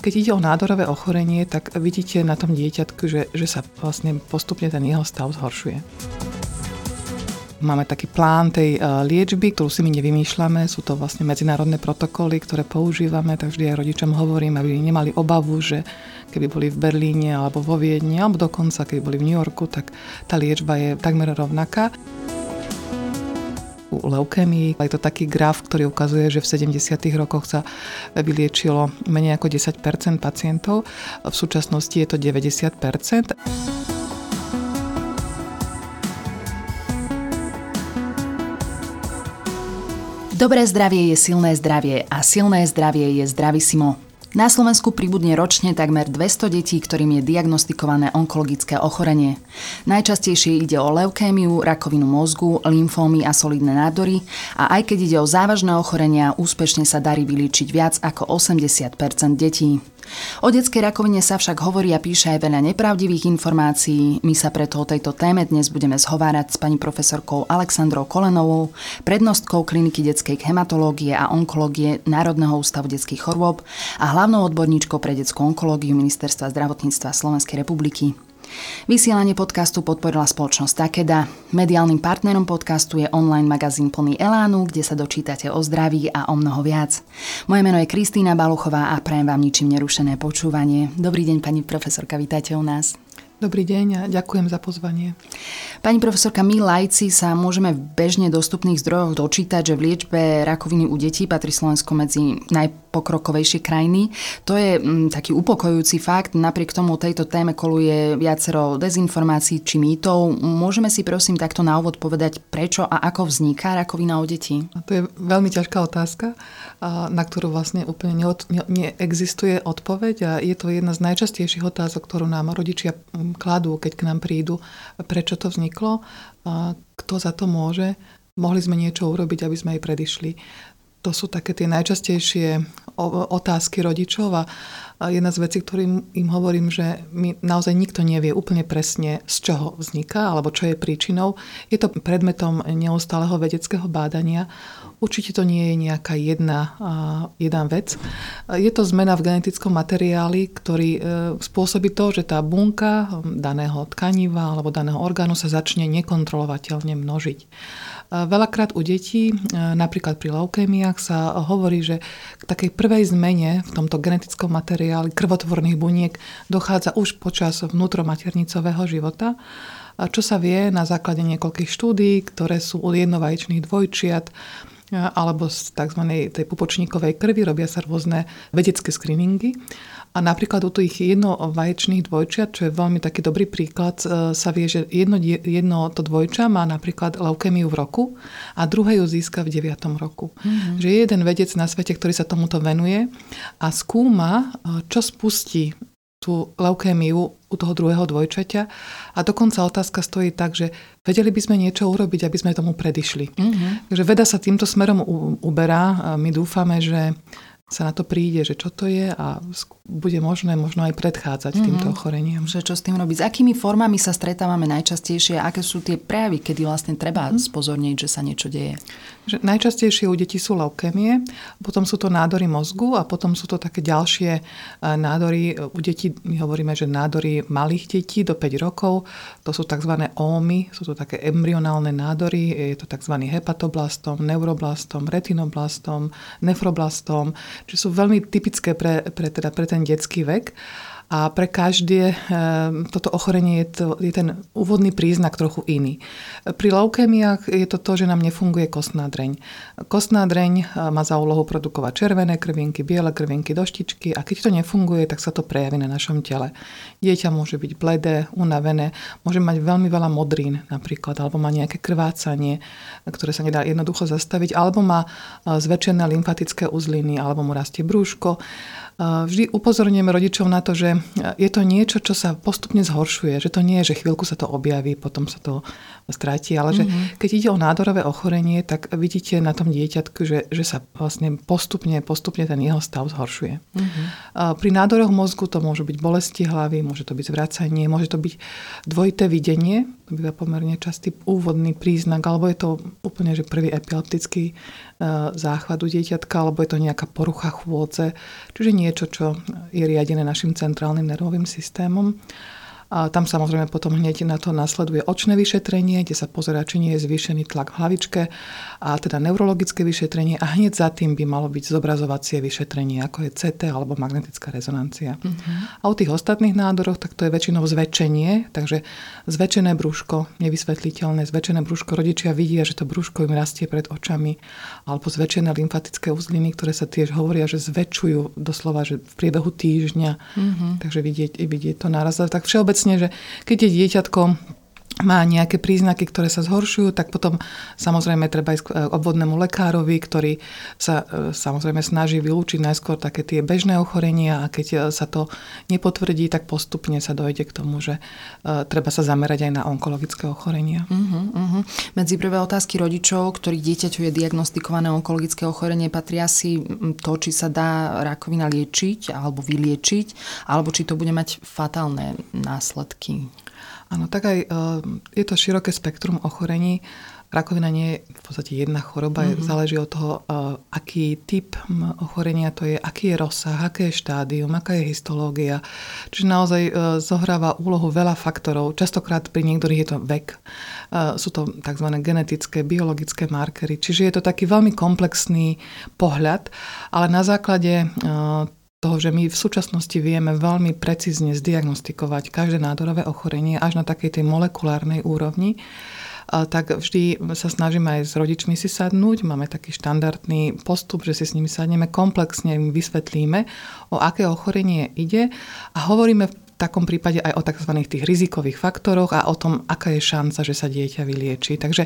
Keď ide o nádorové ochorenie, tak vidíte na tom dieťatku, že, že sa vlastne postupne ten jeho stav zhoršuje. Máme taký plán tej e, liečby, ktorú si my nevymýšľame. Sú to vlastne medzinárodné protokoly, ktoré používame, takže aj rodičom hovorím, aby nemali obavu, že keby boli v Berlíne alebo vo Viedni, alebo dokonca keby boli v New Yorku, tak tá liečba je takmer rovnaká leukémii. Je to taký graf, ktorý ukazuje, že v 70. rokoch sa vyliečilo menej ako 10% pacientov. V súčasnosti je to 90% Dobré zdravie je silné zdravie a silné zdravie je zdravisimo. Na Slovensku pribudne ročne takmer 200 detí, ktorým je diagnostikované onkologické ochorenie. Najčastejšie ide o leukémiu, rakovinu mozgu, lymfómy a solidné nádory a aj keď ide o závažné ochorenia, úspešne sa darí vylíčiť viac ako 80% detí. O detskej rakovine sa však hovorí a píše aj veľa nepravdivých informácií. My sa preto o tejto téme dnes budeme zhovárať s pani profesorkou Alexandrou Kolenovou, prednostkou kliniky detskej hematológie a onkológie Národného ústavu detských chorôb a hlavnou odborníčkou pre detskú onkológiu Ministerstva zdravotníctva Slovenskej republiky. Vysielanie podcastu podporila spoločnosť Takeda. Mediálnym partnerom podcastu je online magazín plný Elánu, kde sa dočítate o zdraví a o mnoho viac. Moje meno je Kristýna Baluchová a prajem vám ničím nerušené počúvanie. Dobrý deň, pani profesorka, vítajte u nás. Dobrý deň a ďakujem za pozvanie. Pani profesorka, my lajci sa môžeme v bežne dostupných zdrojoch dočítať, že v liečbe rakoviny u detí patrí Slovensko medzi najpokrokovejšie krajiny. To je m, mm, taký upokojujúci fakt. Napriek tomu tejto téme koluje viacero dezinformácií či mýtov. Môžeme si prosím takto na úvod povedať, prečo a ako vzniká rakovina u detí? A to je veľmi ťažká otázka, na ktorú vlastne úplne neexistuje odpoveď a je to jedna z najčastejších otázok, ktorú nám rodičia kladú, keď k nám prídu, prečo to vzniklo, kto za to môže, mohli sme niečo urobiť, aby sme aj predišli. To sú také tie najčastejšie otázky rodičov a jedna z vecí, ktorým im hovorím, že my naozaj nikto nevie úplne presne, z čoho vzniká alebo čo je príčinou. Je to predmetom neustáleho vedeckého bádania. Určite to nie je nejaká jedna, jedna vec. Je to zmena v genetickom materiáli, ktorý e, spôsobí to, že tá bunka daného tkaniva alebo daného orgánu sa začne nekontrolovateľne množiť. Veľakrát u detí, e, napríklad pri leukémiách, sa hovorí, že k takej prvej zmene v tomto genetickom materiáli krvotvorných buniek dochádza už počas vnútromaternicového života, čo sa vie na základe niekoľkých štúdí, ktoré sú u jednovaječných dvojčiat, e, alebo z tzv. tej pupočníkovej krvi robia sa rôzne vedecké screeningy. A napríklad u tých jednovaječných dvojčiat, čo je veľmi taký dobrý príklad, e, sa vie, že jedno, jedno to dvojča má napríklad leukemiu v roku a druhé ju získa v 9. roku. Mm-hmm. Že je jeden vedec na svete, ktorý sa tomuto venuje a skúma, e, čo spustí tú leukémiu u toho druhého dvojčaťa. A dokonca otázka stojí tak, že vedeli by sme niečo urobiť, aby sme tomu predišli. Mm-hmm. Takže veda sa týmto smerom uberá. My dúfame, že sa na to príde, že čo to je a bude možné možno aj predchádzať mm-hmm. týmto ochoreniam. Že čo s tým robiť? S akými formami sa stretávame najčastejšie? Aké sú tie prejavy, kedy vlastne treba mm-hmm. spozorniť, že sa niečo deje? Že najčastejšie u detí sú leukémie, potom sú to nádory mozgu a potom sú to také ďalšie e, nádory. U detí my hovoríme, že nádory malých detí do 5 rokov, to sú tzv. ómy, sú to také embryonálne nádory, je to tzv. hepatoblastom, neuroblastom, retinoblastom, nefroblastom, čiže sú veľmi typické pre, pre, teda pre ten detský vek. A pre každé eh, toto ochorenie je, to, je ten úvodný príznak trochu iný. Pri leukémiách je to to, že nám nefunguje kostná dreň. Kostná dreň eh, má za úlohu produkovať červené krvinky, biele krvinky, doštičky a keď to nefunguje, tak sa to prejaví na našom tele. Dieťa môže byť bledé, unavené, môže mať veľmi veľa modrín napríklad, alebo má nejaké krvácanie, ktoré sa nedá jednoducho zastaviť, alebo má eh, zväčšené lymfatické uzliny, alebo mu rastie brúško. Vždy upozorňujeme rodičov na to, že je to niečo, čo sa postupne zhoršuje, že to nie je, že chvíľku sa to objaví, potom sa to stratí, ale že mm-hmm. keď ide o nádorové ochorenie, tak vidíte na tom dieťatku, že, že sa vlastne postupne, postupne ten jeho stav zhoršuje. Mm-hmm. Pri nádoroch mozgu to môžu byť bolesti hlavy, môže to byť zvracanie, môže to byť dvojité videnie, býva pomerne častý úvodný príznak, alebo je to úplne že prvý epileptický záchvat u dieťatka, alebo je to nejaká porucha chôdze, čiže niečo, čo je riadené našim centrálnym nervovým systémom. A tam samozrejme potom hneď na to nasleduje očné vyšetrenie, kde sa pozerá, či nie je zvýšený tlak v hlavičke a teda neurologické vyšetrenie a hneď za tým by malo byť zobrazovacie vyšetrenie, ako je CT alebo magnetická rezonancia. Uh-huh. A u tých ostatných nádoroch, tak to je väčšinou zväčšenie, takže zväčšené brúško, nevysvetliteľné zväčšené brúško, rodičia vidia, že to brúško im rastie pred očami, alebo zväčšené lymfatické uzliny, ktoré sa tiež hovoria, že zväčšujú doslova, že v priebehu týždňa, uh-huh. takže vidieť, vidieť to naraz. Tak všeobecne všeobecne, že keď je dieťatko má nejaké príznaky, ktoré sa zhoršujú, tak potom samozrejme treba ísť k e, obvodnému lekárovi, ktorý sa e, samozrejme snaží vylúčiť najskôr také tie bežné ochorenia a keď e, sa to nepotvrdí, tak postupne sa dojde k tomu, že treba sa zamerať aj na onkologické ochorenia. Uh-huh, uh-huh. Medzi prvé otázky rodičov, ktorých dieťaťu je diagnostikované onkologické ochorenie, patria si to, či sa dá rakovina liečiť alebo vyliečiť, alebo či to bude mať fatálne následky. Áno, tak aj eh, je to široké spektrum ochorení. Rakovina nie je v podstate jedna choroba, mm-hmm. záleží od toho, uh, aký typ ochorenia to je, aký je rozsah, aké je štádium, aká je histológia. Čiže naozaj uh, zohráva úlohu veľa faktorov. Častokrát pri niektorých je to vek. Sú to tzv. genetické, biologické markery. Čiže je to taký veľmi komplexný pohľad, ale na základe toho, že my v súčasnosti vieme veľmi precízne zdiagnostikovať každé nádorové ochorenie až na takej tej molekulárnej úrovni, tak vždy sa snažíme aj s rodičmi si sadnúť. Máme taký štandardný postup, že si s nimi sadneme, komplexne im vysvetlíme, o aké ochorenie ide a hovoríme v takom prípade aj o tzv. tých rizikových faktoroch a o tom, aká je šanca, že sa dieťa vylieči. Takže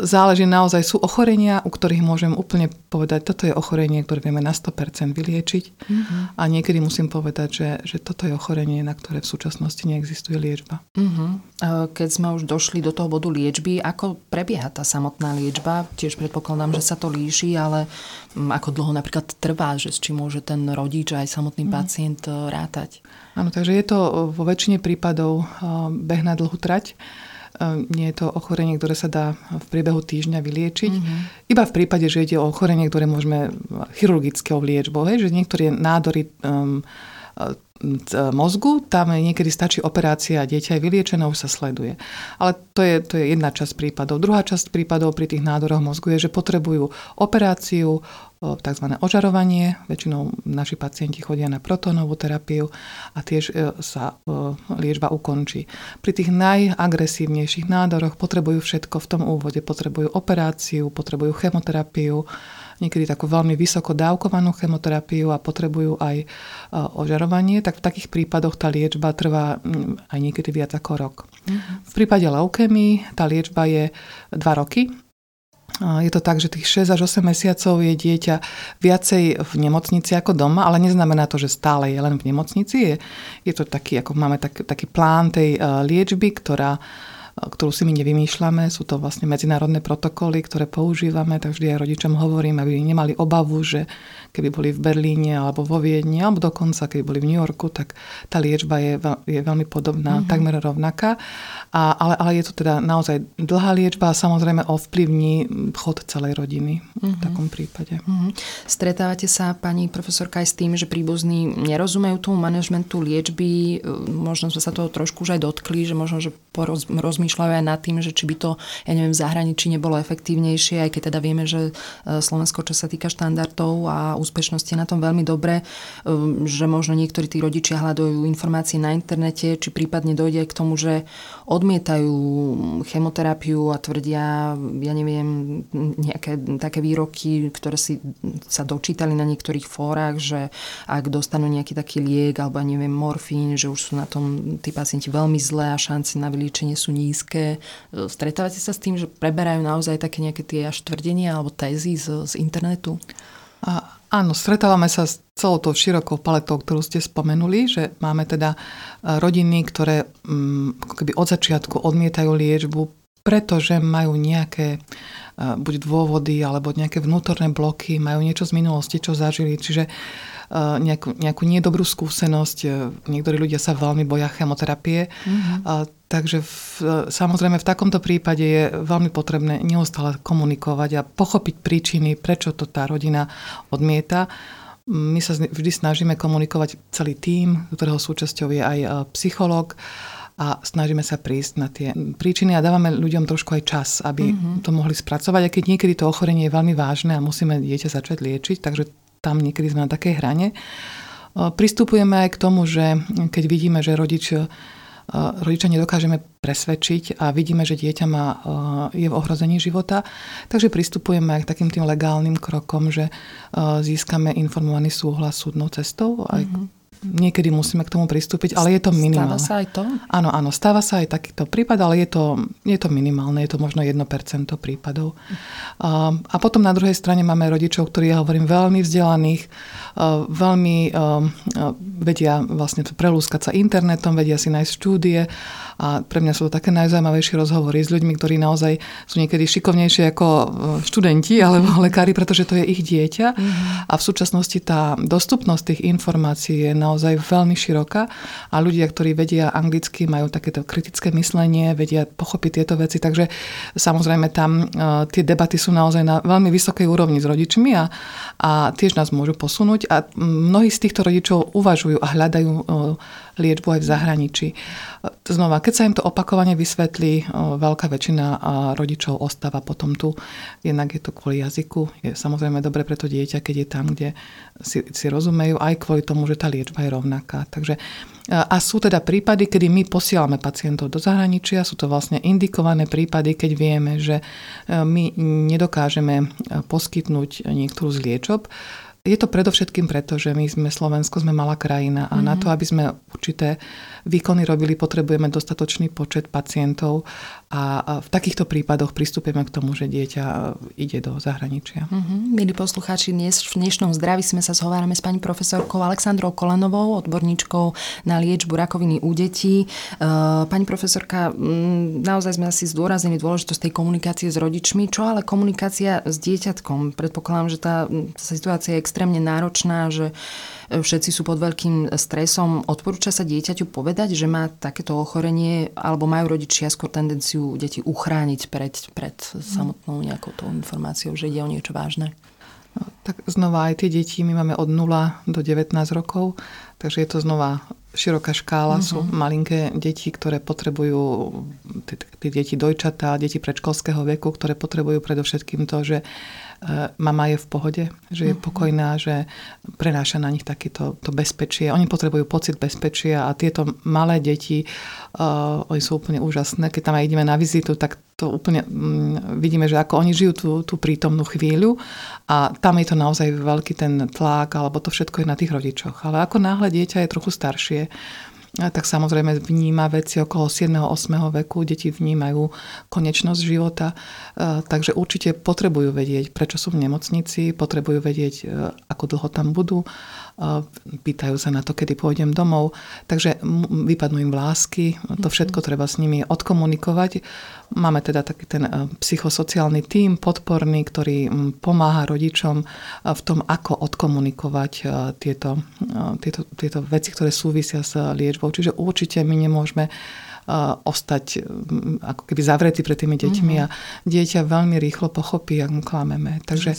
záleží naozaj, sú ochorenia, u ktorých môžem úplne povedať, toto je ochorenie, ktoré vieme na 100% vyliečiť mm-hmm. a niekedy musím povedať, že, že toto je ochorenie, na ktoré v súčasnosti neexistuje liečba. Mm-hmm. Keď sme už došli do toho bodu liečby, ako prebieha tá samotná liečba? Tiež predpokladám, že sa to líši, ale mm, ako dlho napríklad trvá, že s čím môže ten rodič aj samotný mm-hmm. pacient e, rátať? Áno, takže je to vo väčšine prípadov e, beh na dlhú trať. Ehm, nie je to ochorenie, ktoré sa dá v priebehu týždňa vyliečiť. Mm-hmm. Iba v prípade, že ide o ochorenie, ktoré môžeme chirurgickou liečbou, hej, že niektoré nádory um, mozgu, tam niekedy stačí operácia a dieťa je vyliečené, už sa sleduje. Ale to je, to je jedna časť prípadov. Druhá časť prípadov pri tých nádoroch mozgu je, že potrebujú operáciu, tzv. ožarovanie. Väčšinou naši pacienti chodia na protónovú terapiu a tiež e, sa liečba ukončí. Pri tých najagresívnejších nádoroch potrebujú všetko v tom úvode. Potrebujú operáciu, potrebujú chemoterapiu, niekedy takú veľmi vysoko dávkovanú chemoterapiu a potrebujú aj e, ožarovanie, tak v takých prípadoch tá liečba trvá mm, aj niekedy viac ako rok. Mm-hmm. V prípade leukémii tá liečba je 2 roky. Je to tak, že tých 6 až 8 mesiacov je dieťa viacej v nemocnici ako doma, ale neznamená to, že stále je len v nemocnici. Je, je to taký, ako máme tak, taký plán tej e, liečby, ktorá ktorú si my nevymýšľame. Sú to vlastne medzinárodné protokoly, ktoré používame, tak vždy aj rodičom hovorím, aby nemali obavu, že keby boli v Berlíne alebo vo Viedni, alebo dokonca keby boli v New Yorku, tak tá liečba je, je veľmi podobná, mm-hmm. takmer rovnaká. A, ale, ale je to teda naozaj dlhá liečba a samozrejme ovplyvní chod celej rodiny mm-hmm. v mhm. takom prípade. Mm-hmm. Stretávate sa, pani profesorka, aj s tým, že príbuzní nerozumejú tomu manažmentu liečby, možno sme sa toho trošku už aj dotkli, že možno, že poroz, rozmýšľajú aj nad tým, že či by to, ja neviem, v zahraničí nebolo efektívnejšie, aj keď teda vieme, že e, Slovensko, čo sa týka štandardov a úspešnosti je na tom veľmi dobre, e, že možno niektorí tí rodičia hľadajú informácie na internete, či prípadne dojde k tomu, že odmietajú chemoterapiu a tvrdia, ja neviem, nejaké také výroky, ktoré si sa dočítali na niektorých fórach, že ak dostanú nejaký taký liek alebo neviem, morfín, že už sú na tom tí pacienti veľmi zlé a šance na vylíčenie sú nízke. Stretávate sa s tým, že preberajú naozaj také nejaké tie až tvrdenia alebo tézy z, z internetu? A, áno, stretávame sa s celou tou širokou paletou, ktorú ste spomenuli, že máme teda e, rodiny, ktoré m, mm, keby od začiatku odmietajú liečbu, pretože majú nejaké e, buď dôvody alebo nejaké vnútorné bloky, majú niečo z minulosti, čo zažili. Čiže Eh, nejakú, nejakú nedobrú skúsenosť. Eh, niektorí ľudia sa veľmi boja chemoterapie. Mm-hmm. Takže v, samozrejme v takomto prípade je veľmi potrebné neustále komunikovať a pochopiť príčiny, prečo to tá rodina odmieta. My sa vždy snažíme komunikovať celý tým, ktorého súčasťou je aj psychológ a snažíme sa prísť na tie príčiny a dávame ľuďom trošku aj čas, aby mm-hmm. to mohli spracovať, aj keď niekedy to ochorenie je veľmi vážne a musíme dieťa začať liečiť, takže tam niekedy sme na takej hrane. Pristupujeme aj k tomu, že keď vidíme, že rodič rodiča nedokážeme presvedčiť a vidíme, že dieťa má, je v ohrození života. Takže pristupujeme aj k takým tým legálnym krokom, že získame informovaný súhlas súdnou cestou, aj mm-hmm. Niekedy musíme k tomu pristúpiť, ale je to minimálne. Stáva sa aj to? Áno, áno, stáva sa aj takýto prípad, ale je to, je to minimálne, je to možno 1% prípadov. A, a potom na druhej strane máme rodičov, ktorí, ja hovorím, veľmi vzdelaných, veľmi vedia vlastne prelúskať sa internetom, vedia si nájsť štúdie a pre mňa sú to také najzaujímavejšie rozhovory s ľuďmi, ktorí naozaj sú niekedy šikovnejšie ako e, študenti alebo lekári, pretože to je ich dieťa. Mm-hmm. A v súčasnosti tá dostupnosť tých informácií je naozaj veľmi široká a ľudia, ktorí vedia anglicky, majú takéto kritické myslenie, vedia pochopiť tieto veci. Takže samozrejme tam uh, tie debaty sú naozaj na veľmi vysokej úrovni s rodičmi a, a tiež nás môžu posunúť. A mnohí z týchto rodičov uvažujú a hľadajú uh, liečbu aj v zahraničí. Znova, keď sa im to opakovane vysvetlí, veľká väčšina rodičov ostáva potom tu. Jednak je to kvôli jazyku, je samozrejme dobre pre to dieťa, keď je tam, kde si, si rozumejú, aj kvôli tomu, že tá liečba je rovnaká. Takže a sú teda prípady, kedy my posielame pacientov do zahraničia, sú to vlastne indikované prípady, keď vieme, že my nedokážeme poskytnúť niektorú z liečob, je to predovšetkým preto, že my sme Slovensko, sme malá krajina a mm-hmm. na mhm. to, aby sme určité výkony robili, potrebujeme dostatočný počet pacientov a v takýchto prípadoch pristúpime k tomu, že dieťa ide do zahraničia. Mm-hmm. Milí poslucháči, dnes v dnešnom zdraví sme sa zhovárame s pani profesorkou Aleksandrou Kolanovou, odborníčkou na liečbu rakoviny u detí. E, pani profesorka, naozaj sme asi zdôraznili dôležitosť tej komunikácie s rodičmi. Čo ale komunikácia s dieťatkom? Predpokladám, že tá situácia je extrémne náročná, že všetci sú pod veľkým stresom. Odporúča sa dieťaťu povedať, že má takéto ochorenie, alebo majú rodičia skôr tendenciu deti uchrániť pred, pred samotnou nejakou tou informáciou, že ide o niečo vážne? No, tak znova aj tie deti, my máme od 0 do 19 rokov, takže je to znova široká škála. Uh-huh. Sú mhm. malinké deti, ktoré potrebujú, tie deti dojčatá, deti predškolského veku, ktoré potrebujú predovšetkým to, že E, mama je v pohode, že je mhm. pokojná, že prenáša na nich takéto to bezpečie. Oni potrebujú pocit bezpečia a tieto malé deti, uh, oni sú úplne úžasné. Keď tam aj ideme na vizitu, tak to úplne um, vidíme, že ako oni žijú tú, tú prítomnú chvíľu a tam je to naozaj veľký ten tlak, alebo to všetko je na tých rodičoch. Ale ako náhle dieťa je trochu staršie, tak samozrejme vníma veci okolo 7-8 veku. Deti vnímajú konečnosť života, e, takže určite potrebujú vedieť, prečo sú v nemocnici, potrebujú vedieť, e, ako dlho tam budú pýtajú sa na to, kedy pôjdem domov, takže vypadnú im vlásky, to všetko treba s nimi odkomunikovať. Máme teda taký ten e, psychosociálny tím podporný, ktorý pomáha rodičom e, v tom, ako odkomunikovať e, tieto, tieto, tieto veci, ktoré súvisia s liečbou. Čiže určite my nemôžeme ostať ako keby zavretý pred tými deťmi mm-hmm. a dieťa veľmi rýchlo pochopí, ak mu klameme. Takže,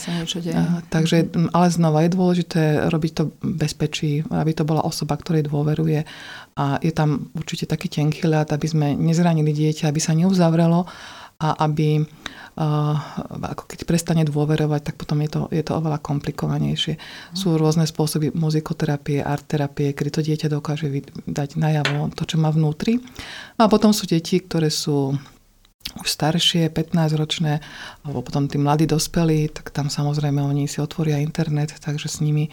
takže, ale znova je dôležité robiť to bezpečí, aby to bola osoba, ktorej dôveruje. A je tam určite taký tenký ľad, aby sme nezranili dieťa, aby sa neuzavrelo a aby ako keď prestane dôverovať, tak potom je to, je to oveľa komplikovanejšie. Sú rôzne spôsoby muzikoterapie, art terapie, kedy to dieťa dokáže dať najavo to, čo má vnútri. No a potom sú deti, ktoré sú už staršie, 15-ročné, alebo potom tí mladí dospelí, tak tam samozrejme oni si otvoria internet, takže s nimi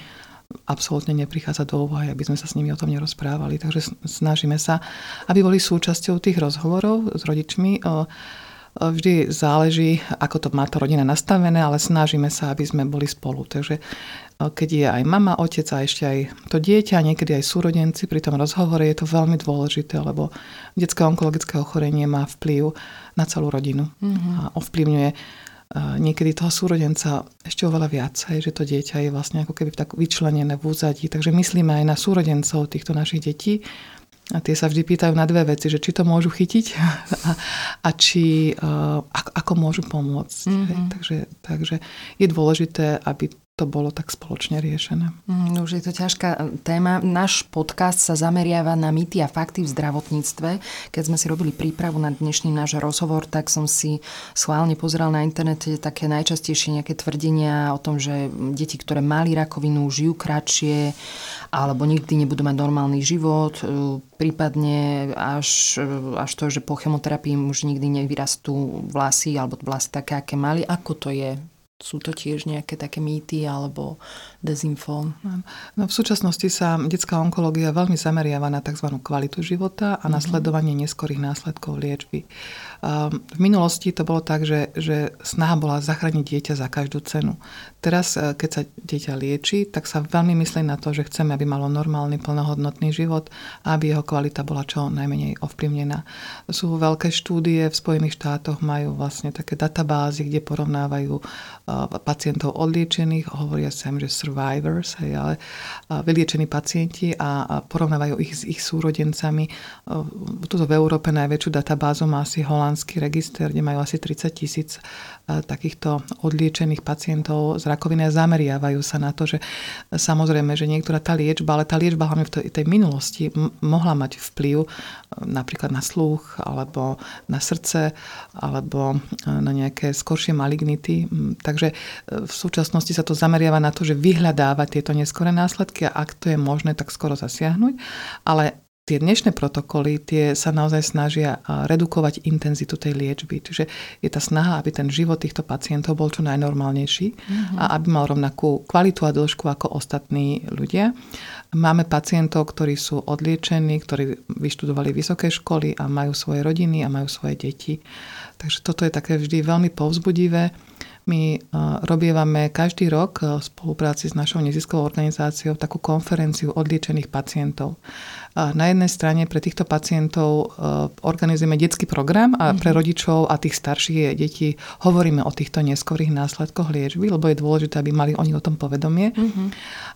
absolútne neprichádza do úvahy, aby sme sa s nimi o tom nerozprávali. Takže snažíme sa, aby boli súčasťou tých rozhovorov s rodičmi Vždy záleží, ako to má to rodina nastavené, ale snažíme sa, aby sme boli spolu. Takže keď je aj mama, otec a ešte aj to dieťa, niekedy aj súrodenci pri tom rozhovore, je to veľmi dôležité, lebo detské onkologické ochorenie má vplyv na celú rodinu mm-hmm. a ovplyvňuje niekedy toho súrodenca ešte oveľa viac, hej, že to dieťa je vlastne ako keby tak vyčlenené v úzadí. Takže myslíme aj na súrodencov týchto našich detí A tie sa vždy pýtajú na dve veci, že či to môžu chytiť a, a či, uh, ako, ako môžu pomôcť. Mm-hmm. Hej, takže, takže je dôležité, aby to bolo tak spoločne riešené. Mm, už je to ťažká e, téma. Náš podcast sa zameriava na mýty a fakty v zdravotníctve. Keď sme si robili prípravu na dnešný náš rozhovor, tak som si schválne pozeral na internete také najčastejšie nejaké tvrdenia o tom, že deti, ktoré mali rakovinu, žijú kratšie alebo nikdy nebudú mať normálny život, e, prípadne až, e, až to, že po chemoterapii už nikdy nevyrastú vlasy alebo vlasy také, aké mali. Ako to je? Sú to tiež nejaké také mýty alebo dezinfo? No, v súčasnosti sa detská onkológia veľmi zameriava na tzv. kvalitu života a na mm-hmm. sledovanie neskorých následkov liečby. V minulosti to bolo tak, že, že snaha bola zachrániť dieťa za každú cenu. Teraz, e, keď sa dieťa lieči, tak sa veľmi myslí na to, že chceme, aby malo normálny, plnohodnotný život a aby jeho kvalita bola čo najmenej ovplyvnená. Sú veľké štúdie, v Spojených štátoch majú vlastne také databázy, kde porovnávajú e, pacientov odliečených, hovoria sa im, že survivors, hej, ale vyliečení pacienti a porovnávajú ich s ich súrodencami. E, tuto v Európe najväčšiu databázu má asi Holand holandský register, kde majú asi 30 tisíc e, takýchto odliečených pacientov z rakoviny a zameriavajú sa na to, že samozrejme, že niektorá tá liečba, ale tá liečba hlavne v tej, minulosti mohla mať vplyv e, napríklad na sluch, alebo na srdce, alebo e, na nejaké skoršie malignity. Takže v súčasnosti sa to zameriava na to, že vyhľadávať tieto neskoré následky a ak to je možné, tak skoro zasiahnuť. Ale tie dnešné protokoly tie sa naozaj snažia redukovať intenzitu tej liečby. Čiže je tá snaha, aby ten život týchto pacientov bol čo najnormálnejší mm-hmm. a aby mal rovnakú kvalitu a dĺžku ako ostatní ľudia. Máme pacientov, ktorí sú odliečení, ktorí vyštudovali vysoké školy a majú svoje rodiny a majú svoje deti. Takže toto je také vždy veľmi povzbudivé. My robievame každý rok v spolupráci s našou neziskovou organizáciou takú konferenciu odliečených pacientov. Na jednej strane pre týchto pacientov e, organizujeme detský program a pre mhm. rodičov a tých starších detí hovoríme o týchto neskorých následkoch liečby, lebo je dôležité, aby mali oni o tom povedomie. Mm-hmm.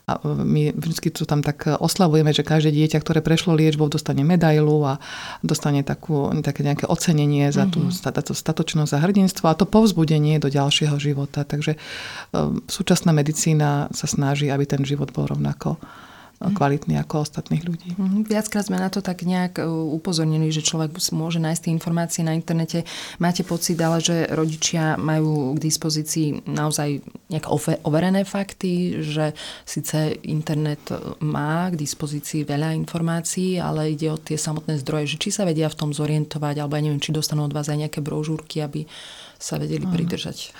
A e, my vždy tu tam tak oslavujeme, že každé dieťa, ktoré prešlo liečbou, dostane medailu a dostane takú, také nejaké ocenenie za tú, tú statočnosť a hrdinstvo a to povzbudenie do ďalšieho života. Takže e, súčasná medicína sa snaží, aby ten život bol rovnako Mhm. kvalitní ako ostatných ľudí. Mhm. Viackrát sme na to tak nejak e, upozornili, že človek môže nájsť tie informácie na internete. Máte pocit ale, že rodičia majú k dispozícii naozaj nejak overené fakty, že síce internet má k dispozícii veľa informácií, ale ide o tie samotné zdroje, že či sa vedia v tom zorientovať, alebo ja neviem, či dostanú od vás aj nejaké brožúrky, aby sa vedeli uh-huh. pridržať.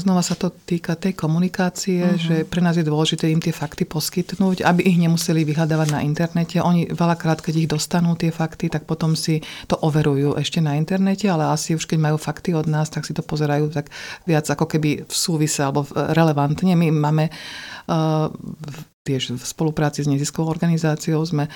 Znova sa to týka tej komunikácie, uh-huh. že pre nás je dôležité im tie fakty poskytnúť, aby ich nemuseli vyhľadávať na internete. Oni veľakrát, keď ich dostanú tie fakty, tak potom si to overujú ešte na internete, ale asi už keď majú fakty od nás, tak si to pozerajú tak viac ako keby v súvise alebo relevantne. My máme uh, tiež v spolupráci s neziskovou organizáciou sme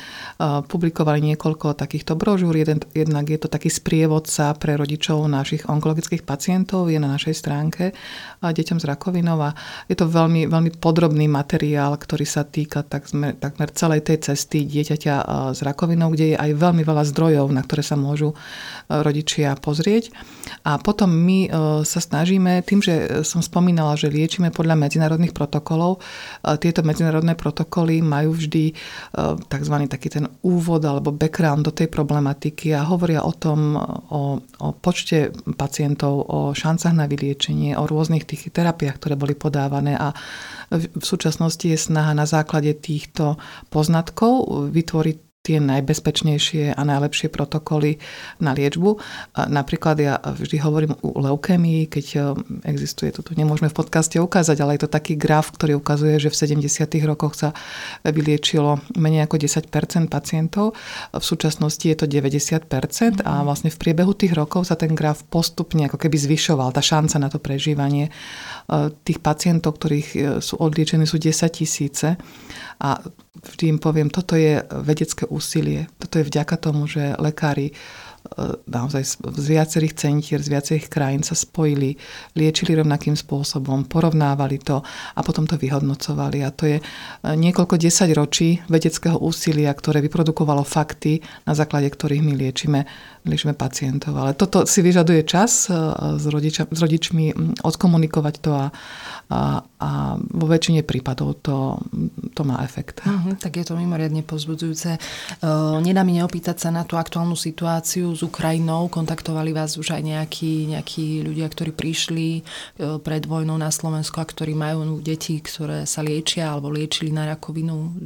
publikovali niekoľko takýchto brožúr. Jednak je to taký sprievodca pre rodičov našich onkologických pacientov, je na našej stránke deťom s rakovinou a je to veľmi, veľmi podrobný materiál, ktorý sa týka takmer, takmer celej tej cesty dieťaťa s rakovinou, kde je aj veľmi veľa zdrojov, na ktoré sa môžu rodičia pozrieť. A potom my sa snažíme, tým, že som spomínala, že liečíme podľa medzinárodných protokolov, tieto medzinárodné protokoly majú vždy e, tzv. taký ten úvod alebo background do tej problematiky a hovoria o tom, o, o počte pacientov, o šancách na vyliečenie, o rôznych tých terapiách, ktoré boli podávané a v súčasnosti je snaha na základe týchto poznatkov vytvoriť tie najbezpečnejšie a najlepšie protokoly na liečbu. Napríklad ja vždy hovorím o leukémii, keď e, existuje, to tu nemôžeme v podcaste ukázať, ale je to taký graf, ktorý ukazuje, že v 70. rokoch sa vyliečilo menej ako 10% pacientov. V súčasnosti je to 90% a vlastne v priebehu tých rokov sa ten graf postupne ako keby zvyšoval, tá šanca na to prežívanie. E, tých pacientov, ktorých e, sú odliečení, sú 10 tisíce a vždy im poviem, toto je vedecké úsilie. Toto je vďaka tomu, že lekári naozaj z viacerých centier, z viacerých krajín sa spojili, liečili rovnakým spôsobom, porovnávali to a potom to vyhodnocovali. A to je niekoľko desať ročí vedeckého úsilia, ktoré vyprodukovalo fakty, na základe ktorých my liečime liečíme pacientov. Ale toto si vyžaduje čas s, rodiča, s rodičmi odkomunikovať to a, a, a vo väčšine prípadov to, to má efekt. Uh-huh, tak je to mimoriadne pozbudzujúce. Uh, nedá mi neopýtať sa na tú aktuálnu situáciu s Ukrajinou. Kontaktovali vás už aj nejakí, nejakí ľudia, ktorí prišli uh, pred vojnou na Slovensku a ktorí majú deti, ktoré sa liečia alebo liečili na rakovinu.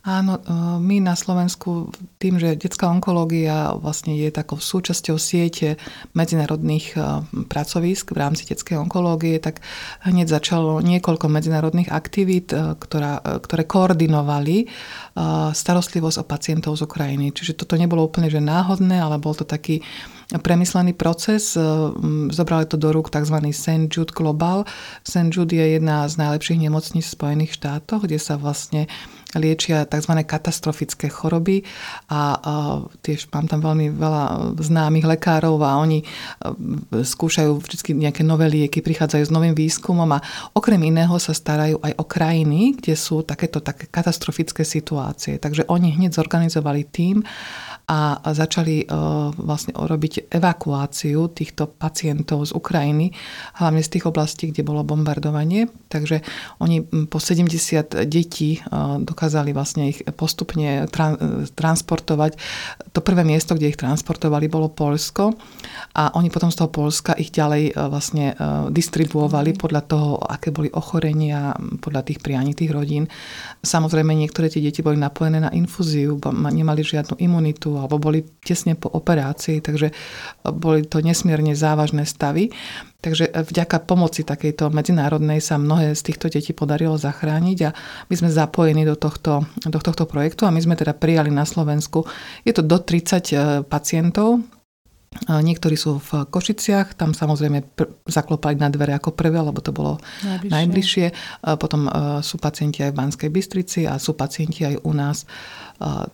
Áno, e, my na Slovensku tým, že detská onkológia vlastne je takou súčasťou siete medzinárodných e, pracovísk v rámci detskej onkológie, tak hneď začalo niekoľko medzinárodných aktivít, e, ktorá, ktoré koordinovali starostlivosť o pacientov z Ukrajiny. Čiže toto nebolo úplne že náhodné, ale bol to taký premyslený proces. Zobrali to do rúk tzv. St. Jude Global. St. Jude je jedna z najlepších nemocníc v Spojených štátoch, kde sa vlastne liečia tzv. katastrofické choroby a tiež mám tam veľmi veľa známych lekárov a oni skúšajú vždy nejaké nové lieky, prichádzajú s novým výskumom a okrem iného sa starajú aj o krajiny, kde sú takéto také katastrofické situácie. Takže oni hneď zorganizovali tým a začali vlastne robiť evakuáciu týchto pacientov z Ukrajiny, hlavne z tých oblastí, kde bolo bombardovanie. Takže oni po 70 detí dokázali vlastne ich postupne tra- transportovať. To prvé miesto, kde ich transportovali, bolo Polsko a oni potom z toho Polska ich ďalej e, vlastne e, distribuovali mhm. podľa toho, aké boli ochorenia, podľa tých prianí tých rodín. Samozrejme, niektoré tie deti boli napojené na infúziu, nemali žiadnu imunitu alebo boli tesne po operácii, takže boli to nesmierne závažné stavy. Takže e, vďaka pomoci takejto medzinárodnej sa mnohé z týchto detí podarilo zachrániť a my sme zapojení do tohto, do tohto projektu a my sme teda prijali na Slovensku. Je to do 30 e, pacientov, Niektorí sú v Košiciach, tam samozrejme pr- zaklopali na dvere ako prvé, lebo to bolo najbližšie. najbližšie. Potom e, sú pacienti aj v Banskej Bystrici a sú pacienti aj u nás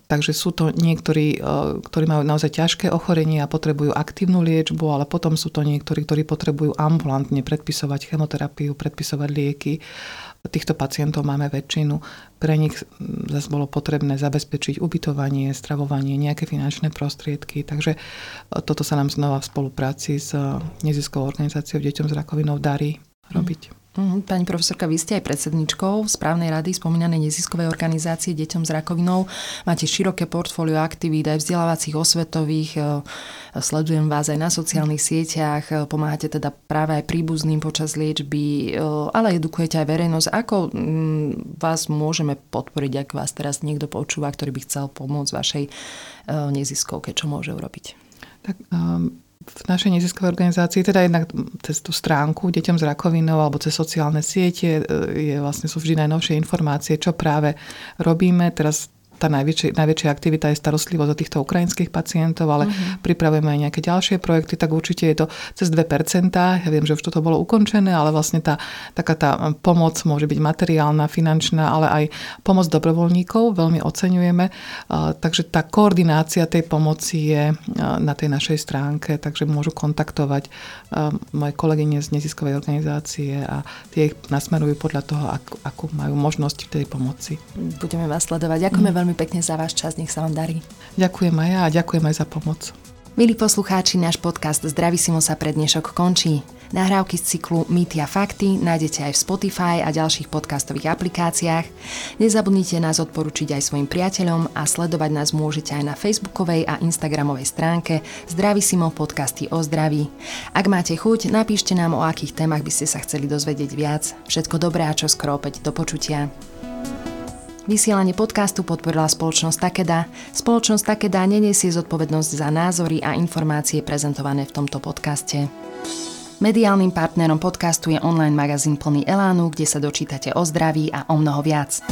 Takže sú to niektorí, ktorí majú naozaj ťažké ochorenie a potrebujú aktívnu liečbu, ale potom sú to niektorí, ktorí potrebujú ambulantne predpisovať chemoterapiu, predpisovať lieky. Týchto pacientov máme väčšinu. Pre nich zase bolo potrebné zabezpečiť ubytovanie, stravovanie, nejaké finančné prostriedky. Takže toto sa nám znova v spolupráci s neziskovou organizáciou Deťom s rakovinou darí robiť. Mhm, pani profesorka, vy ste aj predsedničkou správnej rady spomínanej neziskovej organizácie Deťom s rakovinou. Máte široké portfólio aktivít aj vzdelávacích, osvetových. E, sledujem vás aj na sociálnych sieťach. E, pomáhate teda práve aj príbuzným počas liečby, e, ale edukujete aj verejnosť. Ako mm, vás môžeme podporiť, ak vás teraz niekto počúva, ktorý by chcel pomôcť vašej neziskovke? Čo môže urobiť? Tak um v našej neziskovej organizácii, teda jednak cez tú stránku Deťom s rakovinou alebo cez sociálne siete e, je vlastne sú vždy najnovšie informácie, čo práve robíme. Teraz tá najväčšia, najväčšia aktivita je starostlivosť o týchto ukrajinských pacientov, ale uh-huh. pripravujeme aj nejaké ďalšie projekty, tak určite je to cez 2%. Ja viem, že už toto bolo ukončené, ale vlastne tá, taká tá pomoc môže byť materiálna, finančná, ale aj pomoc dobrovoľníkov veľmi oceňujeme. Takže tá koordinácia tej pomoci je na tej našej stránke, takže môžu kontaktovať moje kolegyne z neziskovej organizácie a tie ich nasmerujú podľa toho, akú, akú majú možnosť tej pomoci. Budeme vás sledovať. Ďakujeme mm. veľmi pekne za váš čas, nech sa vám darí. Ďakujem aj ja a ďakujem aj za pomoc. Milí poslucháči, náš podcast Zdravisimo sa pre dnešok končí. Nahrávky z cyklu Mýty a fakty nájdete aj v Spotify a ďalších podcastových aplikáciách. Nezabudnite nás odporučiť aj svojim priateľom a sledovať nás môžete aj na facebookovej a instagramovej stránke Zdravisimo podcasty o zdraví. Ak máte chuť, napíšte nám o akých témach by ste sa chceli dozvedieť viac. Všetko dobré a čo skoro opäť do počutia. Vysielanie podcastu podporila spoločnosť Takeda. Spoločnosť Takeda neniesie zodpovednosť za názory a informácie prezentované v tomto podcaste. Mediálnym partnerom podcastu je online magazín plný Elánu, kde sa dočítate o zdraví a o mnoho viac.